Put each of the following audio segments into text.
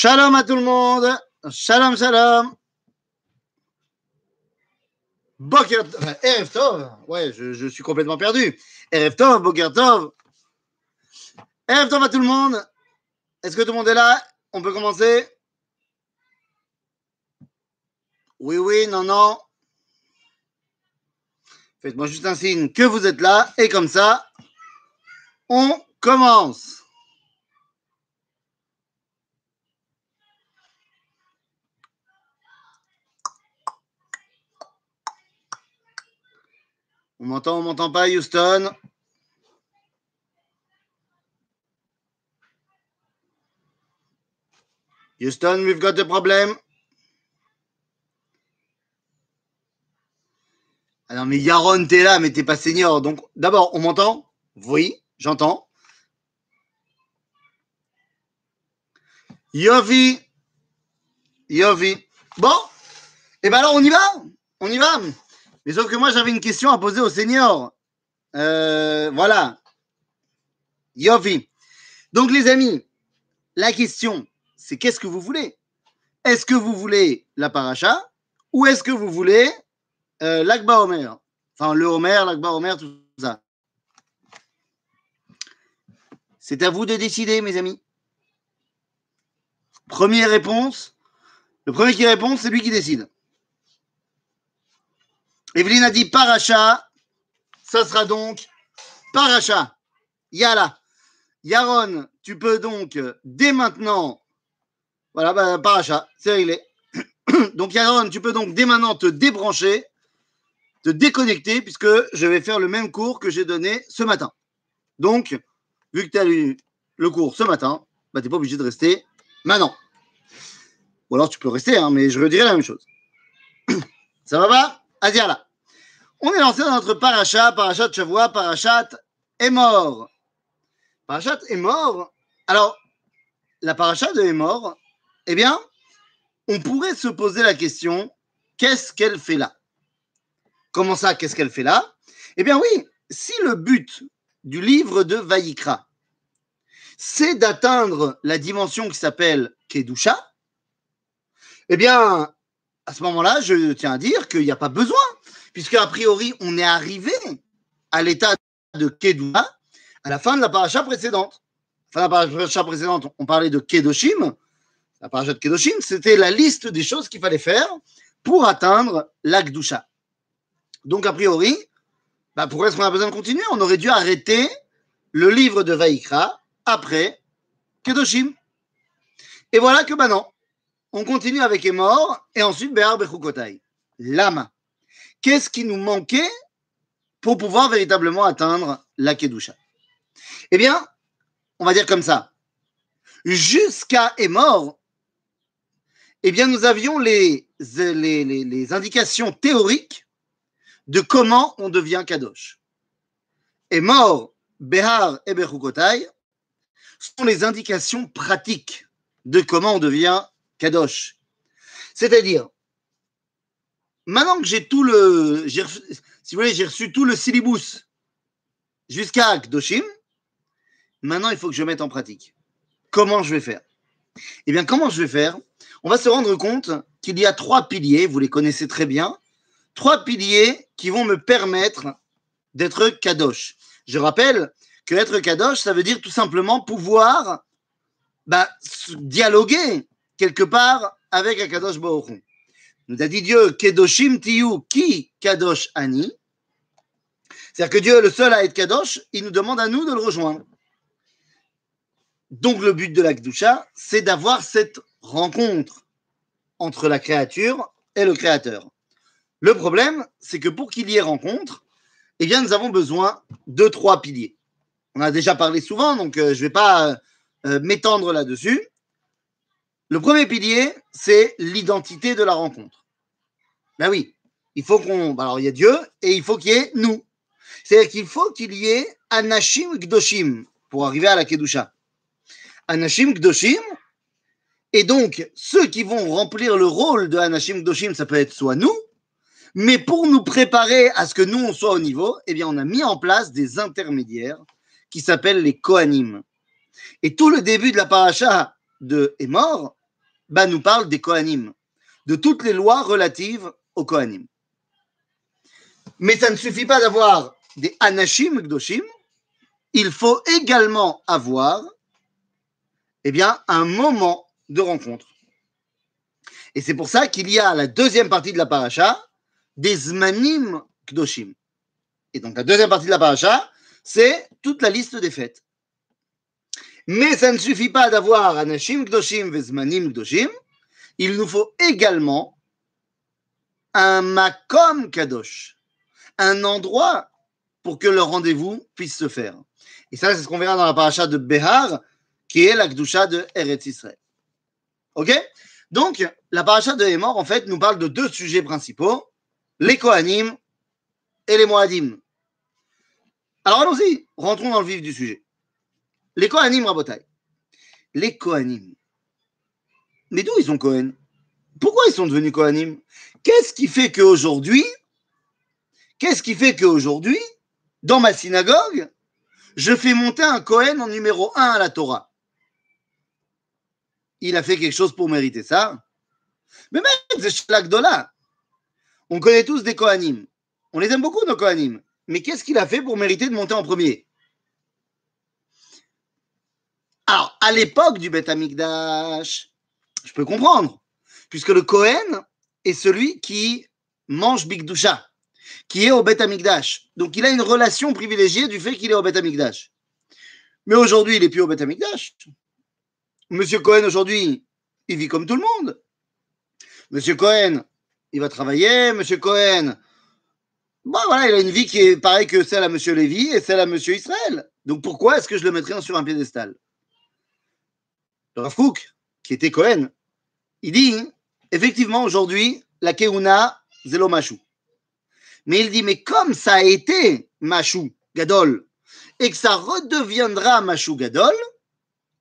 Shalom à tout le monde. Shalom, shalom. Boker enfin, Erev Tov. Ouais, je, suis complètement perdu. Erev Tov, Boker Tov. Erev Tov à tout le monde. Est-ce que tout le monde est là? On peut commencer? Oui, oui, non, non. Faites-moi juste un signe que vous êtes là. Et comme ça, on commence. On m'entend, on m'entend pas, Houston? Houston, we've got a problem. Alors, mais Yaron, t'es là, mais t'es pas senior. Donc, d'abord, on m'entend? Oui, j'entends. Yovi. Yovi. Bon. Et ben alors, on y va? On y va? Mais sauf que moi, j'avais une question à poser au senior. Euh, voilà. Yovi. Donc, les amis, la question, c'est qu'est-ce que vous voulez? Est-ce que vous voulez la paracha ou est-ce que vous voulez euh, l'Akba Omer? Enfin, le Homer, l'Akba Omer, tout ça. C'est à vous de décider, mes amis. Première réponse. Le premier qui répond, c'est lui qui décide. Evelyne a dit paracha. Ça sera donc paracha. Yala. Yaron, tu peux donc dès maintenant. Voilà, bah, paracha, c'est réglé. Donc Yaron, tu peux donc dès maintenant te débrancher, te déconnecter, puisque je vais faire le même cours que j'ai donné ce matin. Donc, vu que tu as lu le cours ce matin, bah, tu n'es pas obligé de rester maintenant. Ou alors tu peux rester, hein, mais je redirai la même chose. Ça va pas Asiala. On est lancé dans notre parachat, parachat Shavua, parachat est mort. Parachat est mort. Alors, la parachat de est mort, eh bien, on pourrait se poser la question qu'est-ce qu'elle fait là? Comment ça, qu'est-ce qu'elle fait là? Eh bien, oui, si le but du livre de Vaïkra, c'est d'atteindre la dimension qui s'appelle Kedusha, eh bien, à ce moment-là, je tiens à dire qu'il n'y a pas besoin, puisque a priori, on est arrivé à l'état de Kedusha à la fin de la paracha précédente. À la fin la paracha précédente, on parlait de Kedoshim. La paracha de Kedoshim, c'était la liste des choses qu'il fallait faire pour atteindre l'Akdusha. Donc, a priori, bah, pourquoi est-ce qu'on a besoin de continuer? On aurait dû arrêter le livre de Vaïkra après Kedoshim. Et voilà que maintenant, on continue avec Emor et ensuite Béar Bechukotai. Lama. Qu'est-ce qui nous manquait pour pouvoir véritablement atteindre la Kedusha? Eh bien, on va dire comme ça. Jusqu'à Emor, eh bien, nous avions les, indications théoriques de comment on devient Kadosh. Et mort, Behar et Bechukotai sont les indications pratiques de comment on devient Kadosh. C'est-à-dire, maintenant que j'ai tout le, si vous voulez, j'ai reçu tout le syllabus jusqu'à Kadoshim, maintenant il faut que je mette en pratique. Comment je vais faire? Eh bien, comment je vais faire? On va se rendre compte qu'il y a trois piliers, vous les connaissez très bien, trois piliers qui vont me permettre d'être kadosh. Je rappelle que être kadosh, ça veut dire tout simplement pouvoir bah, dialoguer quelque part avec un kadosh Baruch Nous a dit Dieu, kedoshim tiyu ki kadosh ani? C'est-à-dire que Dieu le seul à être kadosh, il nous demande à nous de le rejoindre. Donc le but de la Kdusha, c'est d'avoir cette rencontre entre la créature et le créateur. Le problème, c'est que pour qu'il y ait rencontre, eh bien, nous avons besoin de trois piliers. On a déjà parlé souvent, donc euh, je ne vais pas euh, m'étendre là-dessus. Le premier pilier, c'est l'identité de la rencontre. Ben oui, il faut qu'on. Alors, il y a Dieu et il faut qu'il y ait nous. C'est-à-dire qu'il faut qu'il y ait Anashim Gdoshim pour arriver à la Kedusha. Anashim Gdoshim, et donc ceux qui vont remplir le rôle de Anashim Gdoshim, ça peut être soit nous, mais pour nous préparer à ce que nous, on soit au niveau, eh bien, on a mis en place des intermédiaires qui s'appellent les Kohanim. Et tout le début de la paracha de est mort, bah, nous parle des Kohanim, de toutes les lois relatives aux Kohanim. Mais ça ne suffit pas d'avoir des Anashim Gdoshim, il faut également avoir eh bien, un moment de rencontre. Et c'est pour ça qu'il y a la deuxième partie de la paracha, des Zmanim Kdoshim. Et donc la deuxième partie de la paracha, c'est toute la liste des fêtes. Mais ça ne suffit pas d'avoir Anashim Kdoshim Vezmanim Kdoshim, il nous faut également un Makom Kadosh, un endroit pour que le rendez-vous puisse se faire. Et ça, c'est ce qu'on verra dans la paracha de Behar, qui est la Kdusha de Eretz Israël. Ok? Donc, la paracha de Hémor, en fait, nous parle de deux sujets principaux, les Kohanim et les Moadim. Alors allons-y, rentrons dans le vif du sujet. Les Kohanim, Rabotai. Les Kohanim. Mais d'où ils sont Kohen? Pourquoi ils sont devenus Kohanim? Qu'est-ce qui fait qu'aujourd'hui, qu'est-ce qui fait qu'aujourd'hui, dans ma synagogue, je fais monter un Kohen en numéro 1 à la Torah? Il a fait quelque chose pour mériter ça Mais même, c'est Shlagdola. On connaît tous des Kohanim. On les aime beaucoup, nos Kohanim. Mais qu'est-ce qu'il a fait pour mériter de monter en premier? Alors, à l'époque du Beth Amikdash, je peux comprendre, puisque le Kohen est celui qui mange Bigdusha, qui est au Beth Amikdash. Donc, il a une relation privilégiée du fait qu'il est au Beth Amikdash. Mais aujourd'hui, il n'est plus au Beth Amikdash. Monsieur Cohen, aujourd'hui, il vit comme tout le monde. Monsieur Cohen, il va travailler. Monsieur Cohen, bon, voilà, il a une vie qui est pareille que celle à Monsieur Lévy et celle à Monsieur Israël. Donc, pourquoi est-ce que je le mettrais sur un piédestal? Rav qui était Cohen, il dit, effectivement, aujourd'hui, la Keuna, Zélo Machou. Mais il dit, mais comme ça a été Machou, Gadol, et que ça redeviendra Machou Gadol,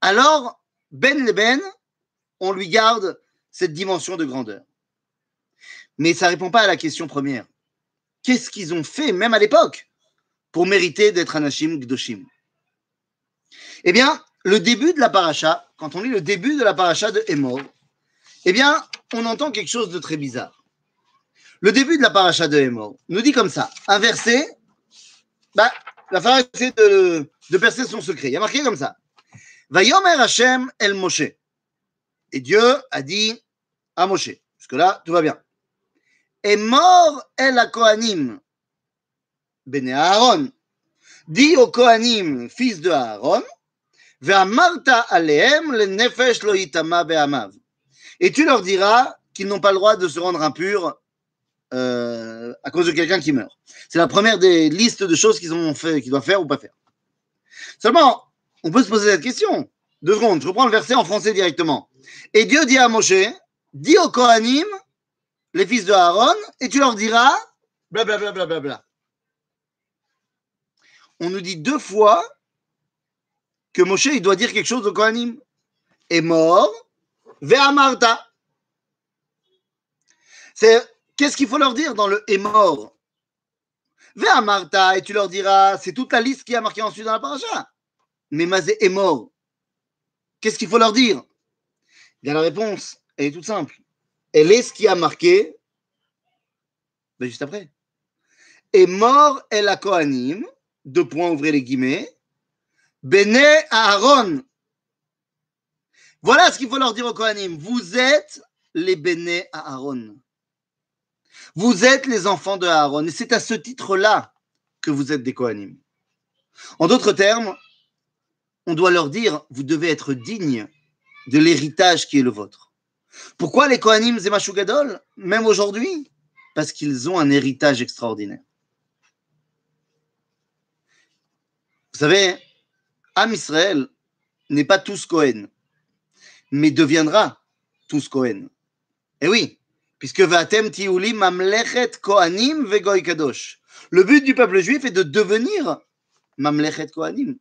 alors, Ben Leben, on lui garde cette dimension de grandeur. Mais ça ne répond pas à la question première. Qu'est-ce qu'ils ont fait, même à l'époque, pour mériter d'être Anashim Gdoshim? Eh bien, le début de la paracha, quand on lit le début de la paracha de Emor, eh bien, on entend quelque chose de très bizarre. Le début de la paracha de Emor nous dit comme ça, un verset, bah, la pharaon essaie de, de percer son secret. Il y a marqué comme ça. El Moshe. Et Dieu a dit à Moshe. Jusque-là, tout va bien. Et mort el Kohanim, Bene Aaron. Dis aux Kohanim, fils de Aaron, Et tu leur diras qu'ils n'ont pas le droit de se rendre impurs euh, à cause de quelqu'un qui meurt. C'est la première des listes de choses qu'ils ont fait, qu'ils doivent faire ou pas faire. Seulement, on peut se poser cette question. Deux secondes, je reprends le verset en français directement. Et Dieu dit à Moshe, dis aux Kohanim, les fils de Aaron, et tu leur diras, blablabla. Bla, bla, bla, On nous dit deux fois que Moshe, il doit dire quelque chose aux Kohanim. Est mort, Ve'amarta. C'est qu'est-ce qu'il faut leur dire dans le est mort Ve'amarta, et tu leur diras, c'est toute la liste qui a marqué ensuite dans la paracha. Mais Mazé est mort. Qu'est-ce qu'il faut leur dire? Bien la réponse, elle est toute simple. Elle est ce qui a marqué ben, juste après. Est mort El Kohanim, deux points, ouvrez les guillemets, Bene Aaron, voilà ce qu'il faut leur dire aux Kohanim. Vous êtes les à Aaron. Vous êtes les enfants de Aaron. Et c'est à ce titre-là que vous êtes des Kohanim. En d'autres termes, on doit leur dire, vous devez être digne de l'héritage qui est le vôtre. Pourquoi les Kohanim Zemashou Gadol Même aujourd'hui? Parce qu'ils ont un héritage extraordinaire. Vous savez, Am Israël n'est pas tous Kohen mais deviendra tous Cohen. Eh oui, puisque Vatem Tiuli Mamlechet Kohanim Vegoy Kadosh. Le but du peuple juif est de devenir Mamlechet Kohanim,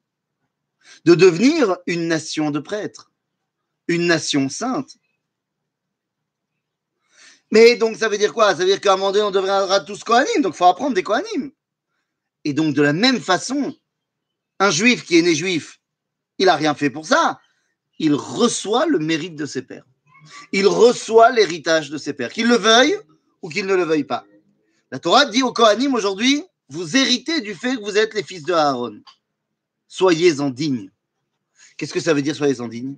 de devenir une nation de prêtres, une nation sainte. Mais donc ça veut dire quoi? Ça veut dire qu'à un moment donné, on deviendra tous Kohanim, donc il faut apprendre des Kohanim. Et donc de la même façon, un juif qui est né juif, il n'a rien fait pour ça il reçoit le mérite de ses pères. il reçoit l'héritage de ses pères, qu'il le veuille ou qu'il ne le veuille pas. La Torah dit aux Kohanim aujourd'hui, vous héritez du fait que vous êtes les fils de Aaron. Soyez-en dignes. Qu'est-ce que ça veut dire, soyez-en dignes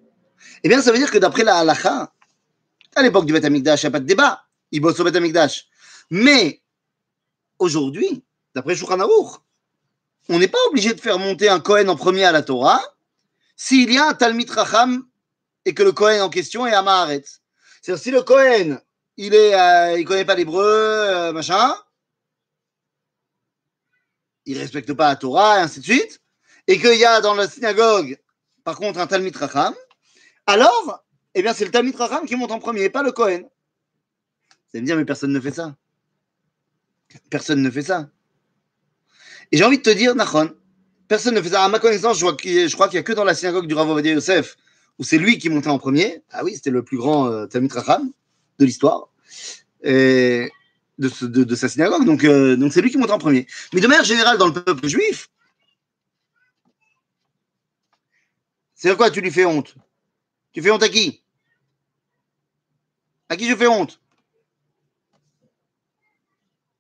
Eh bien, ça veut dire que d'après la halacha, à l'époque du Beth Amikdash, il n'y a pas de débat. Il bosse au Beth Amikdash. Mais aujourd'hui, d'après Shulchan on n'est pas obligé de faire monter un Kohen en premier à la Torah s'il y a un Talmid Racham et que le Kohen en question est Amaharet. C'est-à-dire si le Kohen, il est, euh, connaît pas l'hébreu, euh, machin, il respecte pas la Torah et ainsi de suite, et qu'il y a dans la synagogue, par contre, un Talmid Racham, alors, eh bien, c'est le Talmid Racham qui monte en premier, pas le Kohen. Vous allez me dire, mais personne ne fait ça. Personne ne fait ça. Et j'ai envie de te dire, Nachon, personne ne ça. À ma connaissance, je, crois qu'il n'y a que dans la synagogue du Rav Ovadia Yosef où c'est lui qui montait en premier. Ah oui, c'était le plus grand euh, Talmud Racham de l'histoire de, sa synagogue. Donc, euh, donc c'est lui qui montait en premier. Mais de manière générale, dans le peuple juif, c'est quoi Tu lui fais honte? Tu fais honte à qui? À qui je fais honte?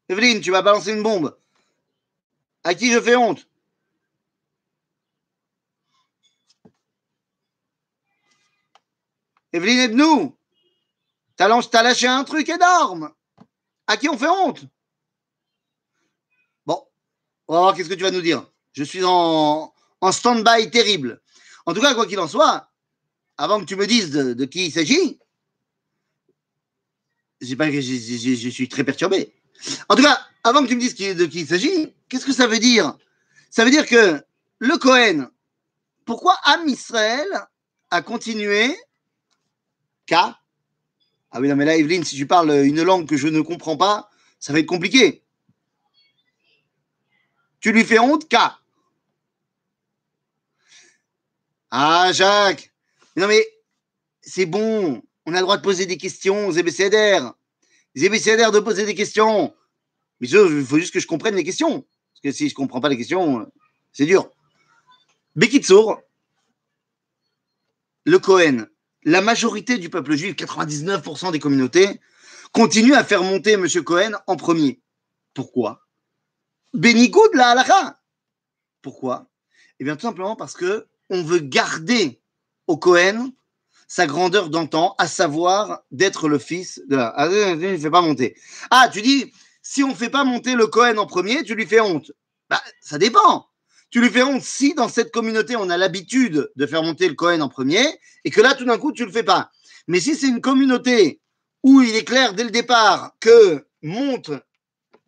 Evelyne, tu vas balancer une bombe. À qui je fais honte? Evelyne aide-nous. T'as lâché un truc énorme. À qui on fait honte? Bon, on va voir qu'est-ce que tu vas nous dire. Je suis en, stand-by terrible. En tout cas, quoi qu'il en soit, avant que tu me dises de, qui il s'agit, pas, je, suis très perturbé. En tout cas, avant que tu me dises de qui il s'agit, qu'est-ce que ça veut dire? Ça veut dire que le Cohen, pourquoi Am Israël a continué K? Ah oui, non, mais là, Evelyne, si tu parles une langue que je ne comprends pas, ça va être compliqué. Tu lui fais honte, K. Ah, Jacques. Non, mais c'est bon. On a le droit de poser des questions aux EBCDR. Les EBCDR de poser des questions. Mais il faut juste que je comprenne les questions. Parce que si je ne comprends pas les questions, c'est dur. Bekitsour, le Cohen, la majorité du peuple juif, 99% des communautés, continue à faire monter M. Cohen en premier. Pourquoi? Bénigoud la halakha. Pourquoi? Eh bien, tout simplement parce que on veut garder au Cohen sa grandeur d'antan, à savoir d'être le fils de. Ah, ne pas monter. Ah, tu dis, si on ne fait pas monter le Cohen en premier, tu lui fais honte. Bah, ça dépend. Tu lui fais honte si dans cette communauté on a l'habitude de faire monter le Cohen en premier et que là tout d'un coup tu le fais pas. Mais si c'est une communauté où il est clair dès le départ que monte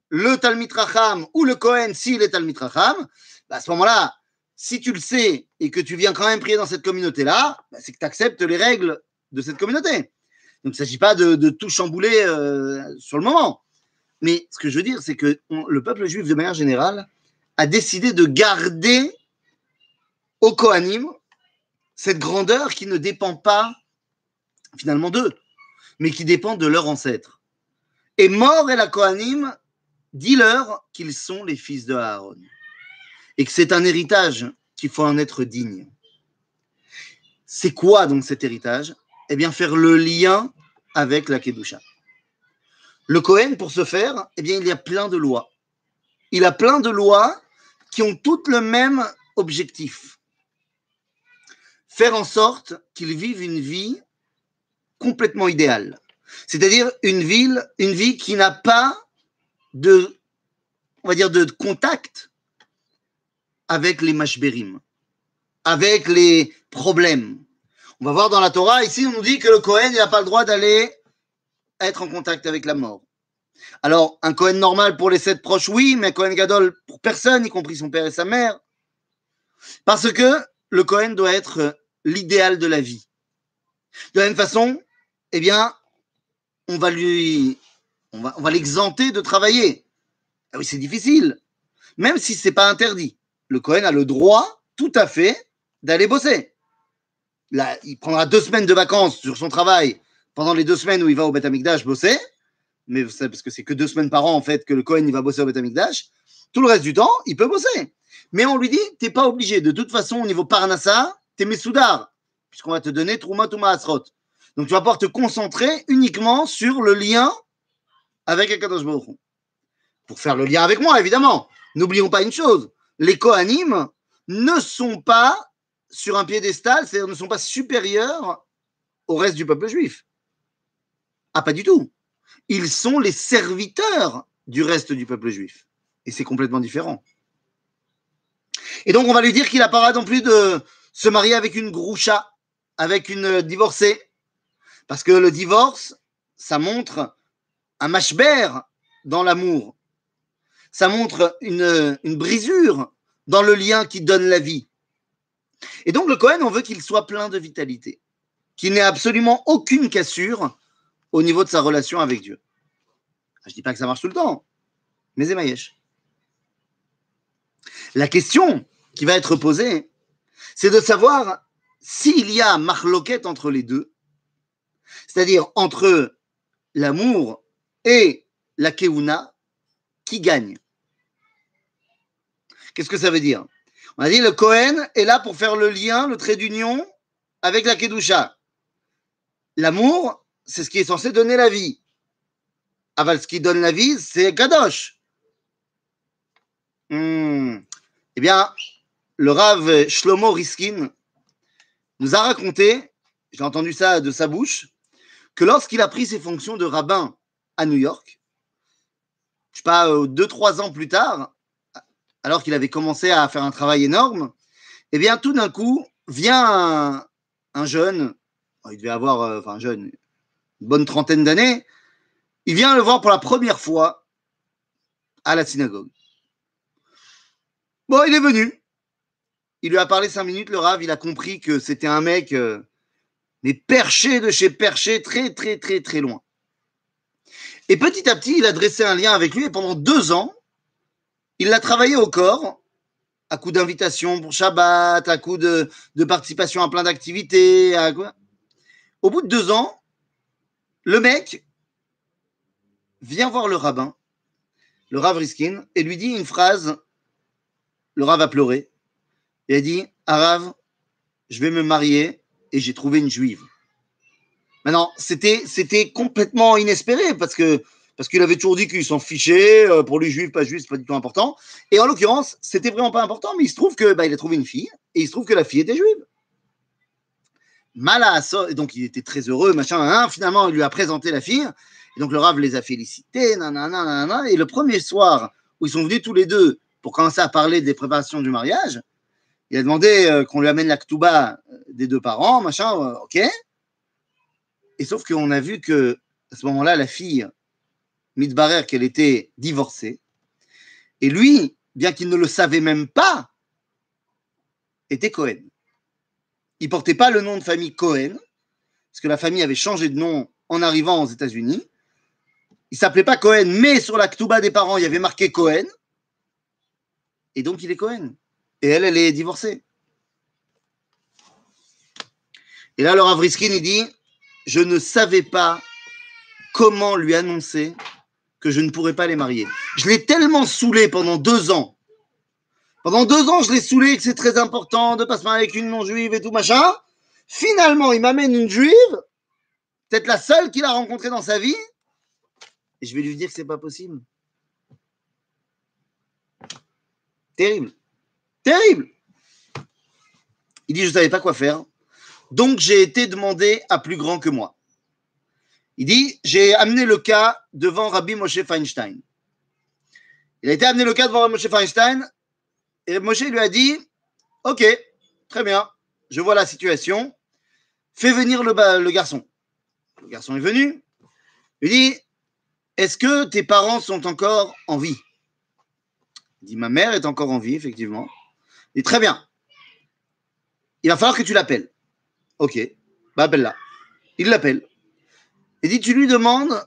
le Talmid Racham ou le Cohen s'il est Talmid Racham, bah, à ce moment-là, si tu le sais et que tu viens quand même prier dans cette communauté-là, bah, c'est que tu acceptes les règles de cette communauté. Donc il ne s'agit pas de, tout chambouler euh, sur le moment. Mais ce que je veux dire, c'est que le peuple juif, de manière générale, a décidé de garder au Kohanim cette grandeur qui ne dépend pas finalement d'eux, mais qui dépend de leurs ancêtres. Et mort et la Kohanim, dis-leur qu'ils sont les fils de Aaron et que c'est un héritage qu'il faut en être digne. C'est quoi donc cet héritage? Eh bien, faire le lien avec la Kedusha. Le Cohen, pour ce faire, eh bien, il y a plein de lois. Il a plein de lois qui ont toutes le même objectif. Faire en sorte qu'il vive une vie complètement idéale. C'est-à-dire une, ville, une vie qui n'a pas de, on va dire, de contact avec les mashberim, avec les problèmes. On va voir dans la Torah, ici on nous dit que le Cohen n'a pas le droit d'aller être en contact avec la mort. Alors, un Cohen normal pour les sept proches, oui, mais un Cohen Gadol pour personne, y compris son père et sa mère. Parce que le Cohen doit être l'idéal de la vie. De la même façon, eh bien, on va lui, on va, on va l'exenter de travailler. Ah oui, c'est difficile, même si c'est pas interdit. Le Cohen a le droit, tout à fait, d'aller bosser. Là, il prendra deux semaines de vacances sur son travail pendant les deux semaines où il va au Beth Amikdash bosser, mais parce que c'est que deux semaines par an en fait que le Cohen va bosser au Beth Amikdash, tout le reste du temps, il peut bosser. Mais on lui dit, t'es pas obligé. De toute façon, au niveau Parnassa, t'es Messoudar, puisqu'on va te donner Trouma Touma Asrot. Donc tu vas pouvoir te concentrer uniquement sur le lien avec Akadosh. Pour faire le lien avec moi, évidemment. N'oublions pas une chose, les Kohanim ne sont pas sur un piédestal, c'est-à-dire ne sont pas supérieurs au reste du peuple juif. Ah, pas du tout. Ils sont les serviteurs du reste du peuple juif. Et c'est complètement différent. Et donc, on va lui dire qu'il n'a pas non plus de se marier avec une groucha, avec une divorcée. Parce que le divorce, ça montre un machber dans l'amour. Ça montre une, brisure dans le lien qui donne la vie. Et donc, le Cohen, on veut qu'il soit plein de vitalité, qu'il n'ait absolument aucune cassure au niveau de sa relation avec Dieu. Je ne dis pas que ça marche tout le temps, mais c'est Maïesh. La question qui va être posée, c'est de savoir s'il y a marloquette entre les deux, c'est-à-dire entre l'amour et la keuna, gagne Qu'est-ce que ça veut dire? On a dit le Cohen est là pour faire le lien, le trait d'union avec la Kedusha. L'amour, c'est ce qui est censé donner la vie. Aval, ce qui donne la vie, c'est Kadosh. Hmm. Eh bien, le Rav Shlomo Riskin nous a raconté, j'ai entendu ça de sa bouche, que lorsqu'il a pris ses fonctions de rabbin à New York, pas, euh, deux, trois ans plus tard, alors qu'il avait commencé à faire un travail énorme, eh bien, tout d'un coup, vient un, jeune, il devait avoir, euh, jeune, une bonne trentaine d'années, il vient le voir pour la première fois à la synagogue. Bon, il est venu. Il lui a parlé cinq minutes, le Rav, il a compris que c'était un mec, euh, mais perché de chez perché, très, très, très, très loin. Et petit à petit, il a dressé un lien avec lui et pendant deux ans, il l'a travaillé au corps, à coup d'invitation pour Shabbat, à coup de, participation à plein d'activités. Au bout de deux ans, le mec vient voir le rabbin, le Rav Riskin, et lui dit une phrase le Rav a pleuré et a dit Arav, je vais me marier et j'ai trouvé une juive. Maintenant, c'était, c'était complètement inespéré parce que parce qu'il avait toujours dit qu'il s'en fichait, euh, pour lui, juif, pas juif, c'est pas du tout important. Et en l'occurrence, c'était vraiment pas important, mais il se trouve que bah, il a trouvé une fille, et il se trouve que la fille était juive. Mala, donc il était très heureux, machin, finalement, il lui a présenté la fille, et donc le Rav les a félicités, nanana, et le premier soir où ils sont venus tous les deux pour commencer à parler des préparations du mariage, il a demandé euh, qu'on lui amène la ktouba euh, des deux parents, machin, ok. Et sauf qu'on a vu que à ce moment-là, la fille, Mitbarer, qu'elle était divorcée. Et lui, bien qu'il ne le savait même pas, était Cohen. Il portait pas le nom de famille Cohen, parce que la famille avait changé de nom en arrivant aux États-Unis. Il s'appelait pas Cohen, mais sur la ktouba des parents, il y avait marqué Cohen. Et donc, il est Cohen. Et elle, elle est divorcée. Et là, Laura Vriskin, il dit Je ne savais pas comment lui annoncer que je ne pourrais pas les marier. Je l'ai tellement saoulé pendant deux ans. Pendant deux ans, je l'ai saoulé que c'est très important de pas se marier avec une non-juive et tout machin. Finalement, il m'amène une juive, peut-être la seule qu'il a rencontrée dans sa vie, et je vais lui dire que c'est pas possible. Terrible. Terrible. Il dit, je ne savais pas quoi faire. Donc, j'ai été demandé à plus grand que moi. Il dit, j'ai amené le cas devant Rabbi Moshe Feinstein. Il a été amené le cas devant Moshe Feinstein et Moshe lui a dit, ok, très bien, je vois la situation, fais venir le, le garçon. Le garçon est venu. Il dit, est-ce que tes parents sont encore en vie? Il dit, ma mère est encore en vie, effectivement. Il dit, très bien. Il va falloir que tu l'appelles. Ok, bah appelle-la. Il l'appelle. Il dit, tu lui demandes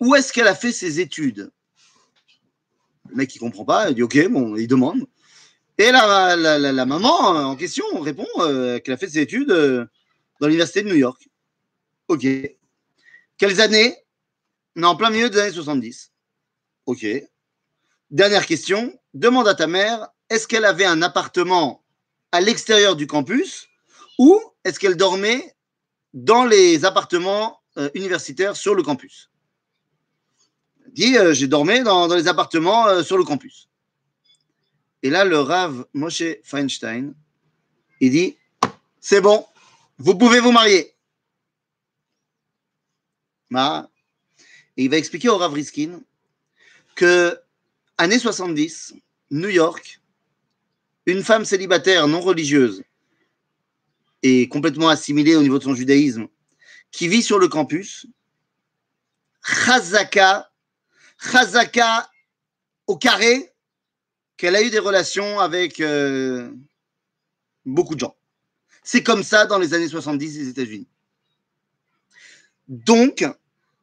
où est-ce qu'elle a fait ses études? Le mec, il comprend pas. Il dit, ok, bon, il demande. Et la, la, maman en question répond euh, qu'elle a fait ses études euh, dans l'université de New York. Ok. Quelles années? Non, en plein milieu des années 70. Ok. Dernière question, demande à ta mère, est-ce qu'elle avait un appartement à l'extérieur du campus? Ou est-ce qu'elle dormait dans les appartements euh, universitaires sur le campus? Il dit, euh, j'ai dormi dans, les appartements euh, sur le campus. Et là, le Rav Moshe Feinstein, il dit, c'est bon, vous pouvez vous marier. Ma- Et il va expliquer au Rav Riskin que, années 70, New York, une femme célibataire non religieuse et complètement assimilée au niveau de son judaïsme, qui vit sur le campus, Chazaka, Chazaka au carré, qu'elle a eu des relations avec euh, beaucoup de gens. C'est comme ça dans les années 70 des États-Unis. Donc,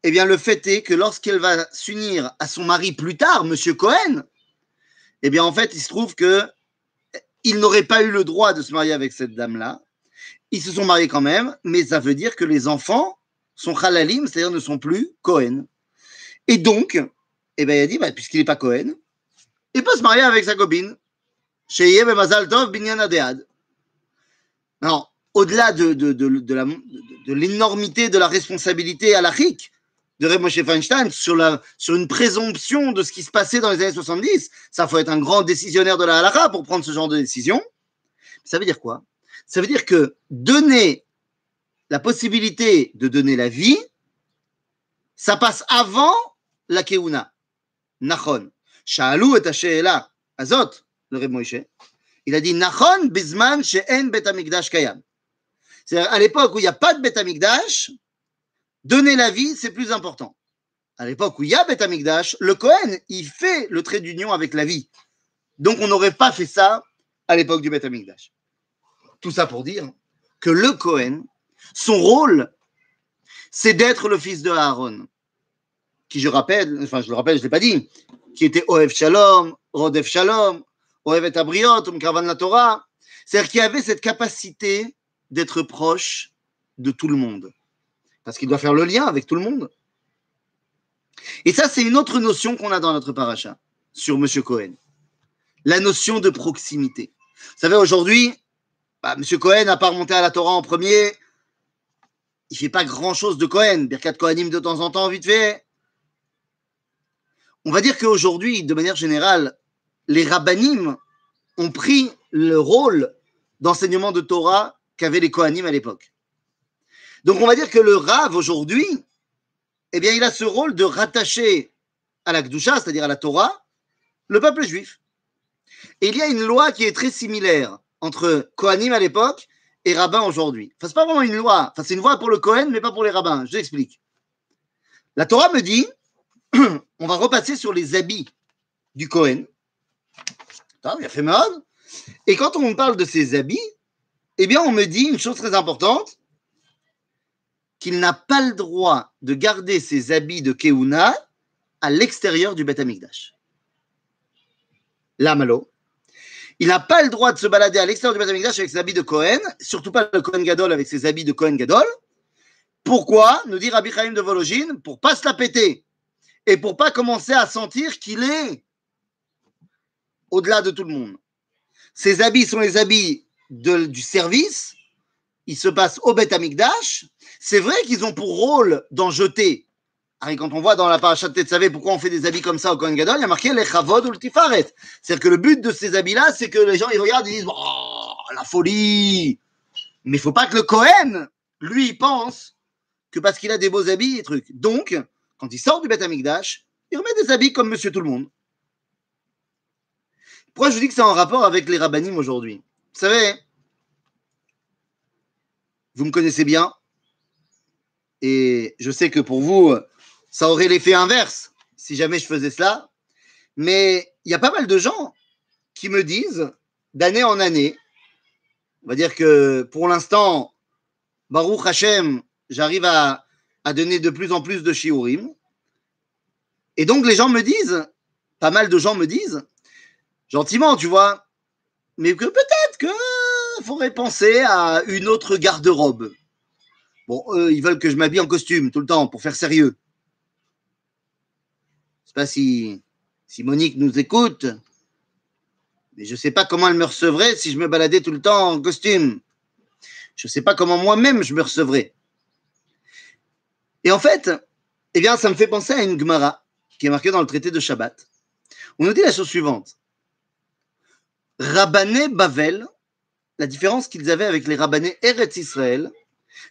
eh bien, le fait est que lorsqu'elle va s'unir à son mari plus tard, Monsieur Cohen, eh bien, en fait, il se trouve que il n'aurait pas eu le droit de se marier avec cette dame-là. Ils se sont mariés quand même, mais ça veut dire que les enfants sont halalim, c'est-à-dire ne sont plus Cohen. Et donc, eh bien, il a dit, bah, puisqu'il n'est pas Cohen, il peut se marier avec sa copine. Sheye Mazal Tov Adead. Non, au-delà de, l'énormité de la responsabilité à de Moshe Feinstein sur une présomption de ce qui se passait dans les années 70, ça faut être un grand décisionnaire de la halakha pour prendre ce genre de décision. Ça veut dire quoi? Ça veut dire que donner la possibilité de donner la vie, ça passe avant la keuna. Nachon. Sha'alou et Hashe'ela. Azot, le Reb Moshe. Il a dit Nachon bizman she'en bet amigdash kayam. C'est-à-dire, à l'époque où il n'y a pas de bet amigdash, donner la vie, c'est plus important. À l'époque où il y a bet amigdash, le Kohen, il fait le trait d'union avec la vie. Donc, on n'aurait pas fait ça à l'époque du bet amigdash. Tout ça pour dire que le Kohen, son rôle, c'est d'être le fils de Aaron, qui, je rappelle, enfin, je le rappelle, je ne l'ai pas dit, qui était Oev Shalom, Rodef Shalom, Oev et Abriot, Umkarvan la Torah. C'est-à-dire qu'il avait cette capacité d'être proche de tout le monde. Parce qu'il doit faire le lien avec tout le monde. Et ça, c'est une autre notion qu'on a dans notre paracha sur M. Cohen. La notion de proximité. Vous savez, aujourd'hui, bah, M. Cohen n'a pas remonté à la Torah en premier. Il fait pas grand-chose de Cohen. Birkat Kohanim de temps en temps, vite fait. On va dire qu'aujourd'hui, de manière générale, les rabbinim ont pris le rôle d'enseignement de Torah qu'avaient les Kohanim à l'époque. Donc on va dire que le Rav aujourd'hui, eh bien, il a ce rôle de rattacher à la Kdusha, c'est-à-dire à la Torah, le peuple juif. Et il y a une loi qui est très similaire entre Kohanim à l'époque et rabbins aujourd'hui. Enfin, c'est pas vraiment une loi. Enfin, c'est une loi pour le Kohen, mais pas pour les rabbins. Je l'explique. La Torah me dit, on va repasser sur les habits du Kohen. Il a fait mal. Et quand on me parle de ses habits, eh bien, on me dit une chose très importante, qu'il n'a pas le droit de garder ses habits de Keuna à l'extérieur du Beth Amikdash. L'amalo. Il n'a pas le droit de se balader à l'extérieur du Beth Amikdash avec ses habits de Cohen, surtout pas le Cohen Gadol avec ses habits de Cohen Gadol. Pourquoi Nous dit Rabbi Chaim de Vologine, pour pas se la péter et pour pas commencer à sentir qu'il est au-delà de tout le monde. Ses habits sont les habits du service. Ils se passent au Beth Amikdash. C'est vrai qu'ils ont pour rôle d'en jeter. Ah, et quand on voit dans la paracha de Tetzavé pourquoi on fait des habits comme ça au Kohen Gadol, il y a marqué les chavod ou le. C'est-à-dire que le but de ces habits-là, c'est que les gens ils regardent ils disent Oh, la folie Mais il faut pas que le Kohen, lui, pense que parce qu'il a des beaux habits et trucs. Donc, quand il sort du Beth Amikdash, il remet des habits comme monsieur tout le monde. Pourquoi je vous dis que c'est en rapport avec les rabbinim aujourd'hui? Vous savez, vous me connaissez bien, et je sais que pour vous, ça aurait l'effet inverse si jamais je faisais cela, mais il y a pas mal de gens qui me disent, d'année en année, on va dire que pour l'instant, Baruch Hashem, j'arrive à, donner de plus en plus de shiurim, et donc les gens me disent, pas mal de gens me disent, gentiment, tu vois, mais que peut-être que faudrait penser à une autre garde-robe. Bon, eux, ils veulent que je m'habille en costume tout le temps pour faire sérieux. Pas si, si Monique nous écoute, mais je sais pas comment elle me recevrait si je me baladais tout le temps en costume. Je sais pas comment moi-même je me recevrais. Et en fait, eh bien, ça me fait penser à une Gemara qui est marquée dans le traité de Shabbat. On nous dit la chose suivante. Rabbané Bavel, la différence qu'ils avaient avec les Rabbanés Eretz Israël,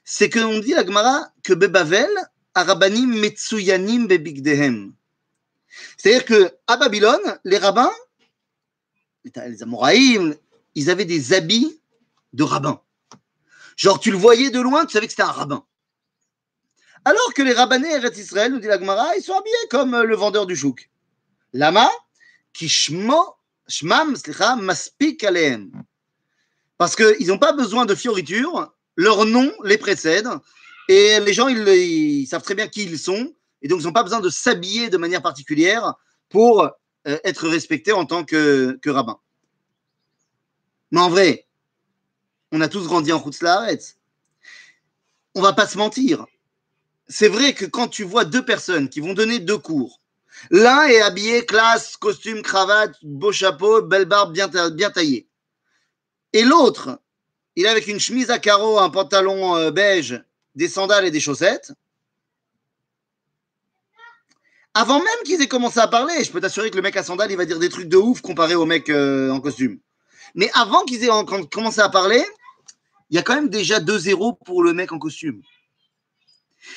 c'est qu'on dit la Gemara que Bebavel, Arabanim Metsuyanim Bebigdehem. C'est-à-dire que à Babylone, les rabbins, les Amoraïm, ils avaient des habits de rabbins. Genre, tu le voyais de loin, tu savais que c'était un rabbin. Alors que les rabbinés Eretz Israël, nous dit la Gemara, ils sont habillés comme euh, le vendeur du chouk. Lama, qui shmam, maspik aleem. Parce qu'ils n'ont pas besoin de fioritures, leur nom les précède, et les gens, ils, savent très bien qui ils sont, et donc ils n'ont pas besoin de s'habiller de manière particulière pour euh, être respectés en tant que, que rabbin. Mais en vrai, on a tous grandi en Laharetz. On va pas se mentir. C'est vrai que quand tu vois deux personnes qui vont donner deux cours, l'un est habillé classe, costume, cravate, beau chapeau, belle barbe bien, bien taillée. Et l'autre, il est avec une chemise à carreaux, un pantalon euh, beige, des sandales et des chaussettes. Avant même qu'ils aient commencé à parler, je peux t'assurer que le mec à sandales, il va dire des trucs de ouf comparé au mec euh, en costume. Mais avant qu'ils aient commencé à parler, il y a quand même déjà 2-0 pour le mec en costume.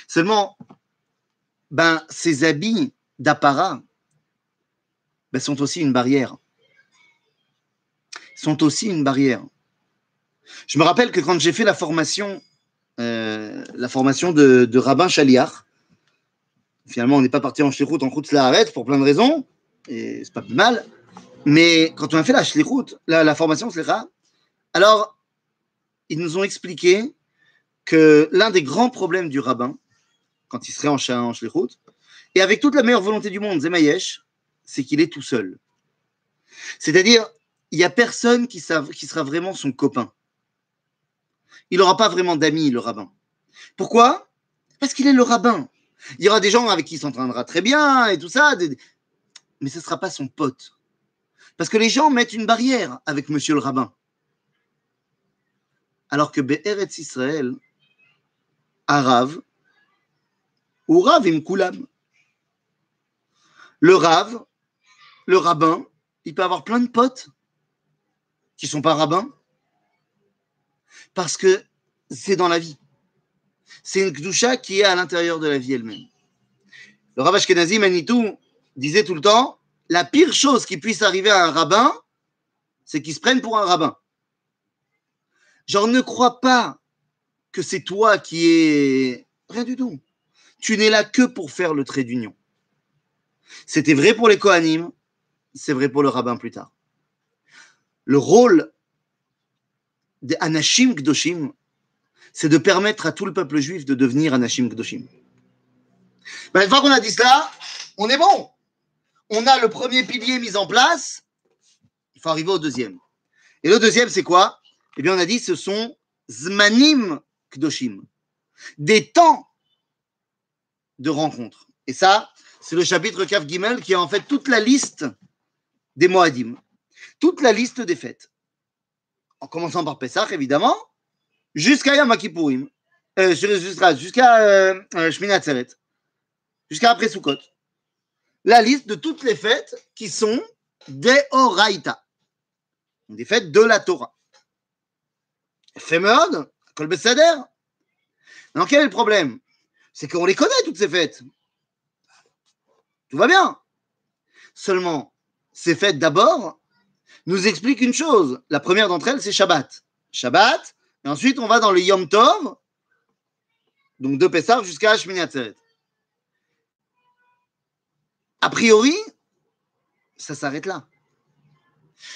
Seulement, ben, ces habits d'apparat ben, sont aussi une barrière. Sont aussi une barrière. Je me rappelle que quand j'ai fait la formation, euh, la formation de, de rabbin Chaliar, finalement, on n'est pas parti en shlichut, en route la arrête pour plein de raisons, et c'est pas plus mal. Mais quand on a fait la shlichut, la, la formation slicha, alors ils nous ont expliqué que l'un des grands problèmes du rabbin, quand il serait en, en et avec toute la meilleure volonté du monde, Zemayesh, c'est qu'il est tout seul. C'est-à-dire, il n'y a personne qui, qui sera vraiment son copain. Il n'aura pas vraiment d'amis, le rabbin. Pourquoi? Parce qu'il est le rabbin. Il y aura des gens avec qui il s'entraînera très bien et tout ça, mais ce ne sera pas son pote. Parce que les gens mettent une barrière avec monsieur le rabbin. Alors que Be'eretz Israël, Arav, ou Rav Imkulam. Le Rav, le rabbin, il peut avoir plein de potes qui ne sont pas rabbins parce que c'est dans la vie. C'est une Kdusha qui est à l'intérieur de la vie elle-même. Le Rav Ashkenazi Manitou disait tout le temps la pire chose qui puisse arriver à un rabbin, c'est qu'il se prenne pour un rabbin. Genre, ne crois pas que c'est toi qui es. Rien du tout. Tu n'es là que pour faire le trait d'union. C'était vrai pour les Kohanim, c'est vrai pour le rabbin plus tard. Le rôle des Anashim Gdoshim, c'est de permettre à tout le peuple juif de devenir Anashim Gdoshim. Ben, une fois qu'on a dit cela, on est bon. On a le premier pilier mis en place, il faut arriver au deuxième. Et le deuxième, c'est quoi? Eh bien, on a dit ce sont Zmanim Kdoshim, des temps de rencontre. Et ça, c'est le chapitre Kaf Gimel qui est en fait toute la liste des Moadim, toute la liste des fêtes en commençant par Pessah, évidemment, jusqu'à Yom Kippourim, euh, jusqu'à euh, euh jusqu'à après Sukkot. La liste de toutes les fêtes qui sont des Oraïta, des fêtes de la Torah. Fémod, Kol Bessader. Alors quel est le problème? C'est qu'on les connaît, toutes ces fêtes. Tout va bien. Seulement, ces fêtes d'abord, nous explique une chose. La première d'entre elles, c'est Shabbat. Shabbat, et ensuite on va dans le Yom Tov, donc de Pessah jusqu'à Shmini Atzeret. A priori, ça s'arrête là.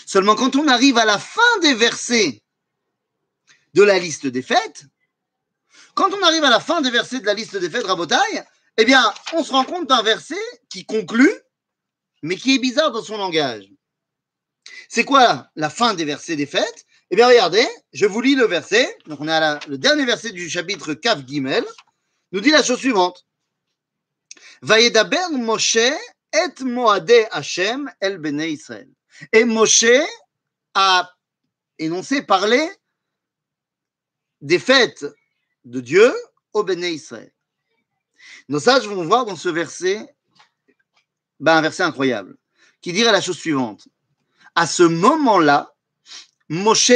Seulement quand on arrive à la fin des versets de la liste des fêtes, quand on arrive à la fin des versets de la liste des fêtes, Rabotaille, eh bien, on se rend compte d'un verset qui conclut, mais qui est bizarre dans son langage. C'est quoi la fin des versets des fêtes? Eh bien, regardez, je vous lis le verset. Donc, on est à le dernier verset du chapitre Kaf Gimel. Nous dit la chose suivante. Vayedaber Moshe et Moade Hashem el Bene Israël. Et Moshe a énoncé, parlé des fêtes de Dieu au Bene Israël. Nos sages vont voir dans ce verset ben, un verset incroyable qui dirait la chose suivante. À ce moment-là, Moshe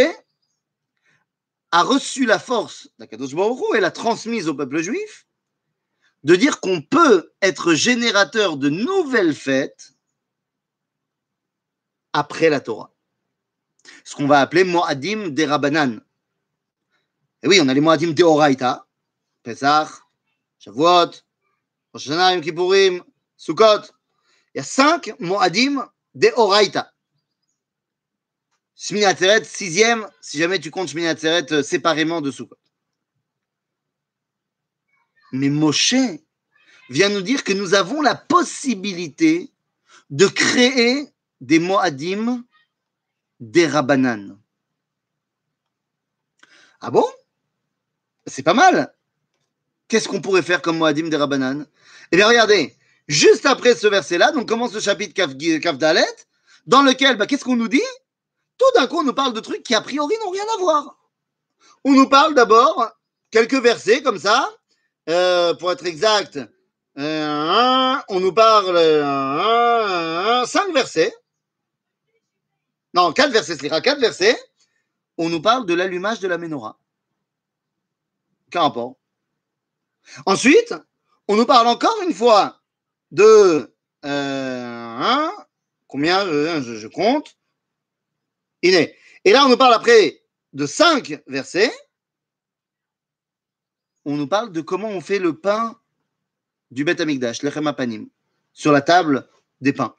a reçu la force d'Akadosh et l'a transmise au peuple juif de dire qu'on peut être générateur de nouvelles fêtes après la Torah. Ce qu'on va appeler Moadim des Rabbanan. Et oui, on a les Moadim de Oraita, Pesach, Shavuot, Rosh Hashanah, Yom Kippourim, Sukkot. Il y a cinq Moadim de Oraita. Shmini Atzeret, sixième, si jamais tu comptes Shmini Atzeret euh, séparément de. Mais Moshe vient nous dire que nous avons la possibilité de créer des Moadim des Rabbanan. Ah bon? C'est pas mal. Qu'est-ce qu'on pourrait faire comme Moadim des Rabbanan Eh bien, regardez, juste après ce verset-là, donc commence le chapitre Kaf, Dalet, dans lequel, bah, qu'est-ce qu'on nous dit? Tout d'un coup, on nous parle de trucs qui, a priori, n'ont rien à voir. On nous parle d'abord quelques versets comme ça, euh, pour être exact, euh, on nous parle euh, cinq versets. Non, quatre versets, c'est quatre versets. On nous parle de l'allumage de la menorah. Quel rapport Ensuite, on nous parle encore une fois de combien je, compte. Et là, on nous parle après de cinq versets on nous parle de comment on fait le pain du Beth Amikdash, lechem sur la table des pains.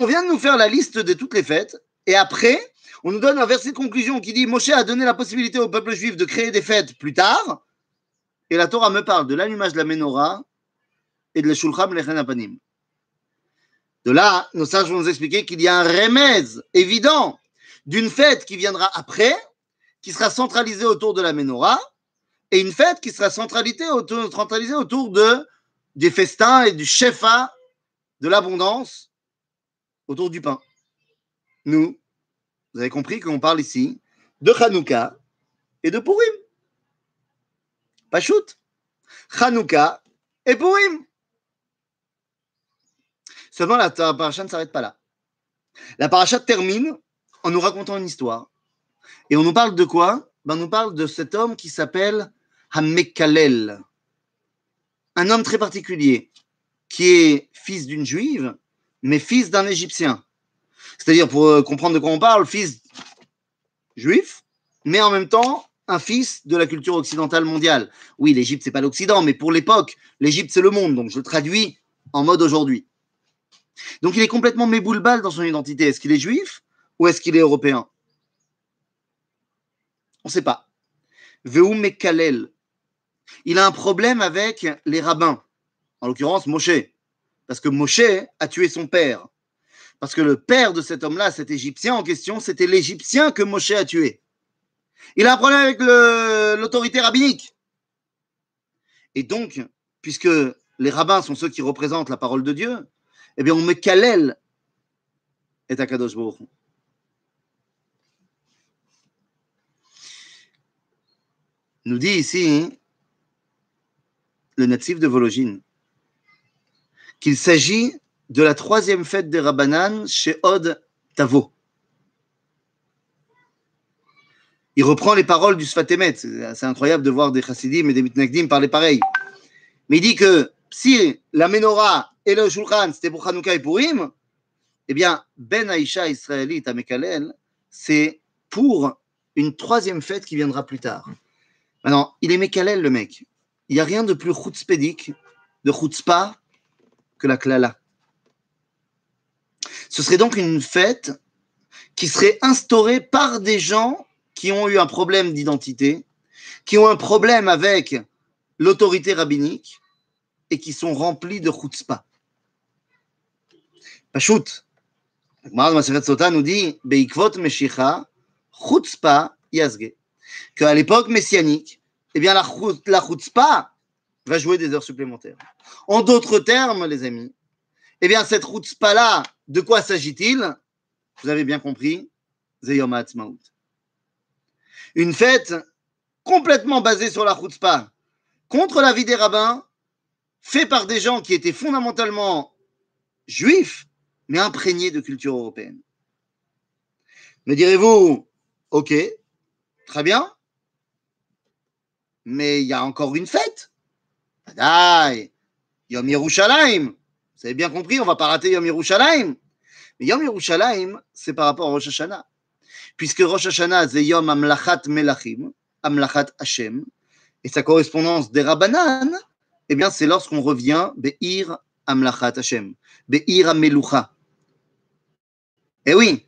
On vient de nous faire la liste de toutes les fêtes, et après, on nous donne un verset de conclusion qui dit Moshe a donné la possibilité au peuple juif de créer des fêtes plus tard, et la Torah me parle de l'allumage de la menorah et de l'eshulcham lechem apanim. De là, nos sages vont nous expliquer qu'il y a un remède évident d'une fête qui viendra après, qui sera centralisée autour de la menorah, et une fête qui sera centralisée autour, centralisée autour de, des festins et du shefa, de l'abondance, autour du pain. Nous, vous avez compris qu'on parle ici de Hanouka et de Purim. Pas shoot. Hanouka et Purim. Seulement, la paracha ne s'arrête pas là. La paracha termine en nous racontant une histoire. Et on nous parle de quoi? Ben, On nous parle de cet homme qui s'appelle Hamekalel, un homme très particulier, qui est fils d'une juive, mais fils d'un égyptien. C'est-à-dire, pour euh, comprendre de quoi on parle, fils juif, mais en même temps un fils de la culture occidentale mondiale. Oui, l'Égypte, c'est pas l'Occident, mais pour l'époque, l'Égypte, c'est le monde. Donc, je le traduis en mode aujourd'hui. Donc, il est complètement méboulbal dans son identité. Est-ce qu'il est juif ou est-ce qu'il est européen? On ne sait pas. Veu Mekalel, il a un problème avec les rabbins, en l'occurrence Moshe, parce que Moshe a tué son père. Parce que le père de cet homme-là, cet Égyptien en question, c'était l'Égyptien que Moshe a tué. Il a un problème avec l'autorité rabbinique. Et donc, puisque les rabbins sont ceux qui représentent la parole de Dieu, eh bien, on met Kalel et Akadosh Baruch Nous dit ici le natif de Vologine, qu'il s'agit de la troisième fête des Rabbanan chez Od Tavo. Il reprend les paroles du Sfatemet. C'est incroyable de voir des chassidim et des mitnagdim parler pareil. Mais il dit que si la menorah et le shulchan, c'était pour Hanouka et Purim, eh bien, Ben Aïcha israélite à Mekalel, c'est pour une troisième fête qui viendra plus tard. Maintenant, il est Mekalel, le mec il n'y a rien de plus chutzpédique, de chutzpah, que la klala. Ce serait donc une fête qui serait instaurée par des gens qui ont eu un problème d'identité, qui ont un problème avec l'autorité rabbinique et qui sont remplis de chutzpah. Pachout, Sota nous dit Beikvot Meshicha, chutzpah yazge. Qu'à l'époque messianique, eh bien, la, chutzpah va jouer des heures supplémentaires. En d'autres termes, les amis, eh bien, cette chutzpah-là, de quoi s'agit-il? Vous avez bien compris, Zeyom Une fête complètement basée sur la chutzpah, contre la vie des rabbins, fait par des gens qui étaient fondamentalement juifs, mais imprégnés de culture européenne. Me direz-vous, ok, très bien, mais il y a encore une fête. Badaï, Yom Yerushalayim. Vous avez bien compris, on va pas rater Yom Yerushalayim. Mais Yom Yerushalayim, c'est par rapport à Rosh Hashanah. Puisque Rosh Hashanah, c'est Yom Amlachat Melachim, Amlachat Hashem, et sa correspondance des Rabbanan, eh bien, c'est lorsqu'on revient Be'ir Amlachat Hashem, Be'ir Amelucha. Eh oui,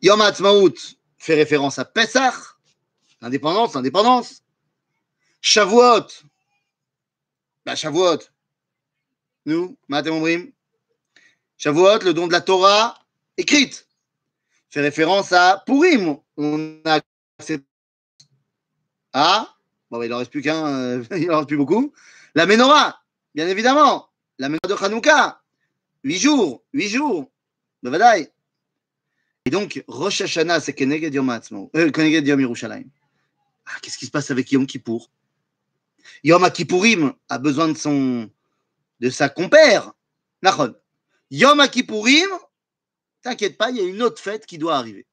Yom Ha'atzmaut fait référence à Pesach, l'indépendance, l'indépendance. Shavuot, bah Shavuot, nous, Matem Shavuot, le don de la Torah écrite, fait référence à Purim. On a ah, bon, il n'en reste plus qu'un, euh, il n'en reste plus beaucoup. La Menorah, bien évidemment. La Menorah de Hanouka, huit jours, huit jours, Et donc, Rosh Hashanah, c'est Keneged Yom Yerushalayim. Qu'est-ce qui se passe avec Yom Kippour? Yom Kippourim a besoin de son, de sa compère, Nachon. Yom Kippourim, t'inquiète pas, il y a une autre fête qui doit arriver.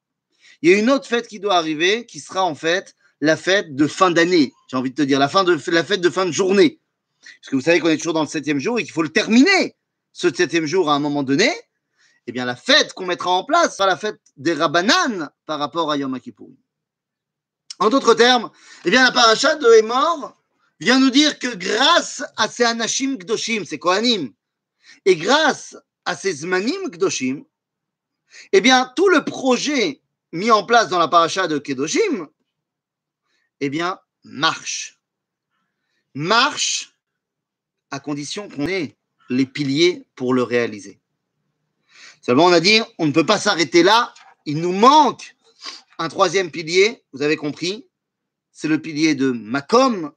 Il y a une autre fête qui doit arriver, qui sera en fait la fête de fin d'année. J'ai envie de te dire, la, fin de, la fête de fin de journée. Parce que vous savez qu'on est toujours dans le septième jour et qu'il faut le terminer, ce septième jour, à un moment donné. Eh bien, la fête qu'on mettra en place sera la fête des Rabbanan par rapport à Yom Kippur. En d'autres termes, eh bien, la paracha de Emor vient nous dire que grâce à ces Anashim Gdoshim, ces Kohanim, et grâce à ces Zmanim Gdoshim, eh bien, tout le projet mis en place dans la paracha de Kedoshim eh bien, marche. Marche à condition qu'on ait les piliers pour le réaliser. Seulement, on a dit, on ne peut pas s'arrêter là. Il nous manque un troisième pilier, vous avez compris, c'est le pilier de Makom,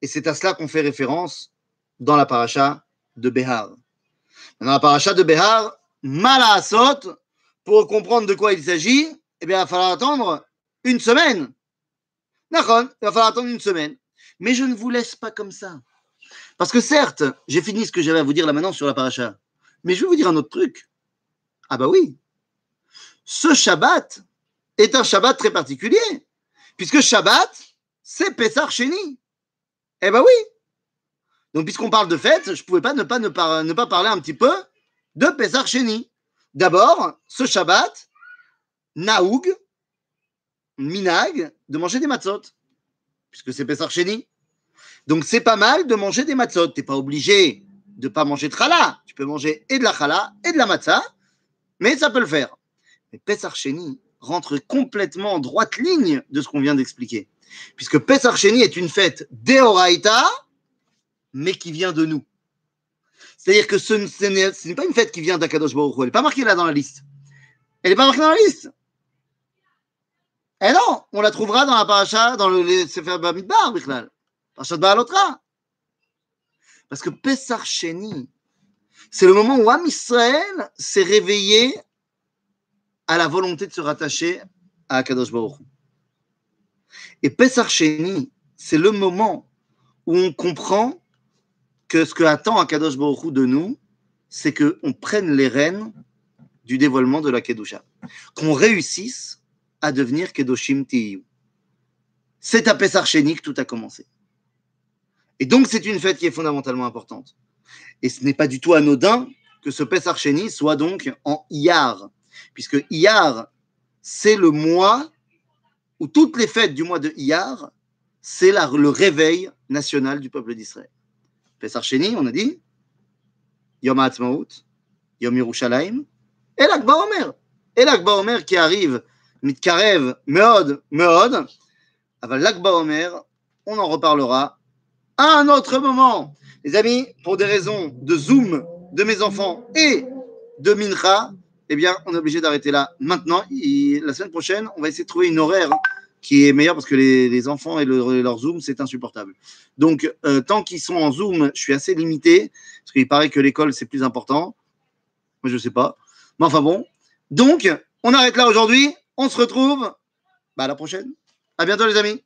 et c'est à cela qu'on fait référence dans la paracha de Behar. Dans la paracha de Behar, Malasot, pour comprendre de quoi il s'agit, eh bien, il va falloir attendre une semaine D'accord, il va falloir attendre une semaine. Mais je ne vous laisse pas comme ça. Parce que certes, j'ai fini ce que j'avais à vous dire là maintenant sur la paracha. Mais je vais vous dire un autre truc. Ah bah oui. Ce Shabbat est un Shabbat très particulier. Puisque Shabbat, c'est Pessar Sheni. Eh bah oui. Donc puisqu'on parle de fête, je ne pouvais pas ne pas, ne pas, ne parler un petit peu de Pessar Sheni. D'abord, ce Shabbat, Naoug, minag de manger des matzot, puisque c'est Pessar Sheni. Donc c'est pas mal de manger des matzot. Tu n'es pas obligé de pas manger de challah. Tu peux manger et de la challah et de la matzah, mais ça peut le faire. Mais Sheni rentre complètement en droite ligne de ce qu'on vient d'expliquer. Puisque Sheni est une fête d'Eoraita, mais qui vient de nous. C'est-à-dire que ce, n'est pas une fête qui vient d'Akadosh Baruch Elle n'est pas marquée là dans la liste. Elle n'est pas marquée dans la liste. Eh non, on la trouvera dans la paracha, dans le Sefer Bamidbar, Bichlal. Parashat Baalotra. Parce que Pesach c'est le moment où Am Israël s'est réveillé à la volonté de se rattacher à Akadosh Baruch Et Pesach c'est le moment où on comprend que ce que attend Akadosh Baruch de nous, c'est qu'on prenne les rênes du dévoilement de la Kedusha. Qu'on réussisse à devenir Kedoshim Tiyu. C'est à Pessar que tout a commencé. Et donc, c'est une fête qui est fondamentalement importante. Et ce n'est pas du tout anodin que ce Pessar soit donc en Iyar, puisque Iyar, c'est le mois où toutes les fêtes du mois de Iyar, c'est le réveil national du peuple d'Israël. Pessar on a dit, Yom HaAtzmaut, Yom Yerushalayim, et l'Akba Omer. Et l'Akba Omer qui arrive Mitkarev, Meod, Meod. L'Akba Omer, on en reparlera à un autre moment. Les amis, pour des raisons de Zoom de mes enfants et de Mincha, eh bien, on est obligé d'arrêter là maintenant. la semaine prochaine, on va essayer de trouver une horaire qui est meilleure parce que les, enfants et leur Zoom, c'est insupportable. Donc, euh, tant qu'ils sont en Zoom, je suis assez limité parce qu'il paraît que l'école, c'est plus important. Moi, je ne sais pas. Mais enfin bon. Donc, on arrête là aujourd'hui. On se retrouve bah, à la prochaine. À bientôt, les amis.